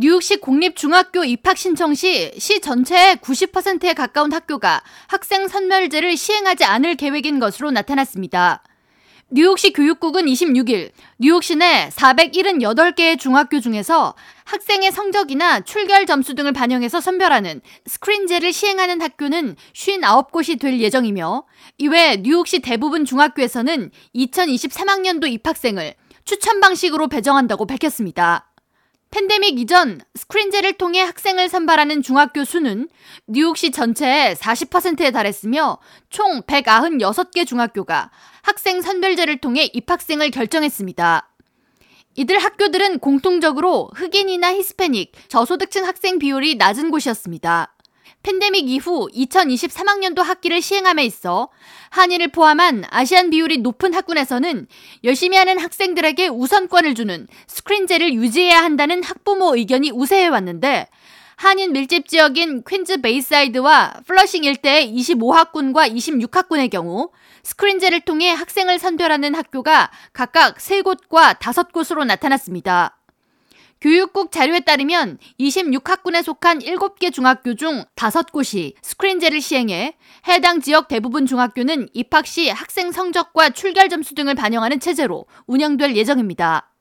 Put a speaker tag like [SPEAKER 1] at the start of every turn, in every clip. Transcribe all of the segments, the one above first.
[SPEAKER 1] 뉴욕시 공립중학교 입학 신청 시 시 전체의 90%에 가까운 학교가 학생 선멸제를 시행하지 않을 계획인 것으로 나타났습니다. 뉴욕시 교육국은 26일 뉴욕시 내 478개의 중학교 중에서 학생의 성적이나 출결 점수 등을 반영해서 선별하는 스크린제를 시행하는 학교는 59곳이 될 예정이며 이외 뉴욕시 대부분 중학교에서는 2023학년도 입학생을 추천 방식으로 배정한다고 밝혔습니다. 팬데믹 이전 스크린제를 통해 학생을 선발하는 중학교 수는 뉴욕시 전체의 40%에 달했으며 총 196개 중학교가 학생 선별제를 통해 입학생을 결정했습니다. 이들 학교들은 공통적으로 흑인이나 히스패닉, 저소득층 학생 비율이 낮은 곳이었습니다. 팬데믹 이후 2023학년도 학기를 시행함에 있어 한인을 포함한 아시안 비율이 높은 학군에서는 열심히 하는 학생들에게 우선권을 주는 스크린제를 유지해야 한다는 학부모 의견이 우세해 왔는데 한인 밀집 지역인 퀸즈 베이사이드와 플러싱 일대의 25학군과 26학군의 경우 스크린제를 통해 학생을 선별하는 학교가 각각 3곳과 5곳으로 나타났습니다. 교육국 자료에 따르면 26학군에 속한 7개 중학교 중 5곳이 스크린제를 시행해 해당 지역 대부분 중학교는 입학 시 학생 성적과 출결 점수 등을 반영하는 체제로 운영될 예정입니다.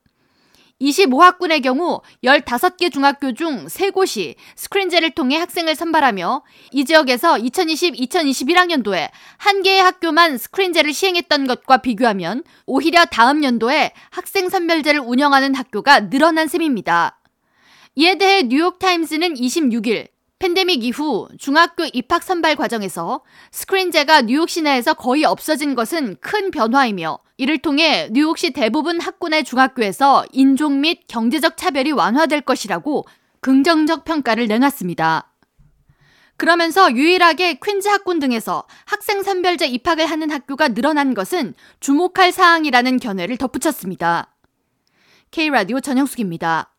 [SPEAKER 1] 25학군의 경우 15개 중학교 중 3곳이 스크린제를 통해 학생을 선발하며 이 지역에서 2020-2021학년도에 한 개의 학교만 스크린제를 시행했던 것과 비교하면 오히려 다음 연도에 학생 선별제를 운영하는 학교가 늘어난 셈입니다. 이에 대해 뉴욕타임스는 26일 팬데믹 이후 중학교 입학 선발 과정에서 스크린제가 뉴욕 시내에서 거의 없어진 것은 큰 변화이며 이를 통해 뉴욕시 대부분 학군의 중학교에서 인종 및 경제적 차별이 완화될 것이라고 긍정적 평가를 내놨습니다. 그러면서 유일하게 퀸즈 학군 등에서 학생 선별제 입학을 하는 학교가 늘어난 것은 주목할 사항이라는 견해를 덧붙였습니다. K라디오 전영숙입니다.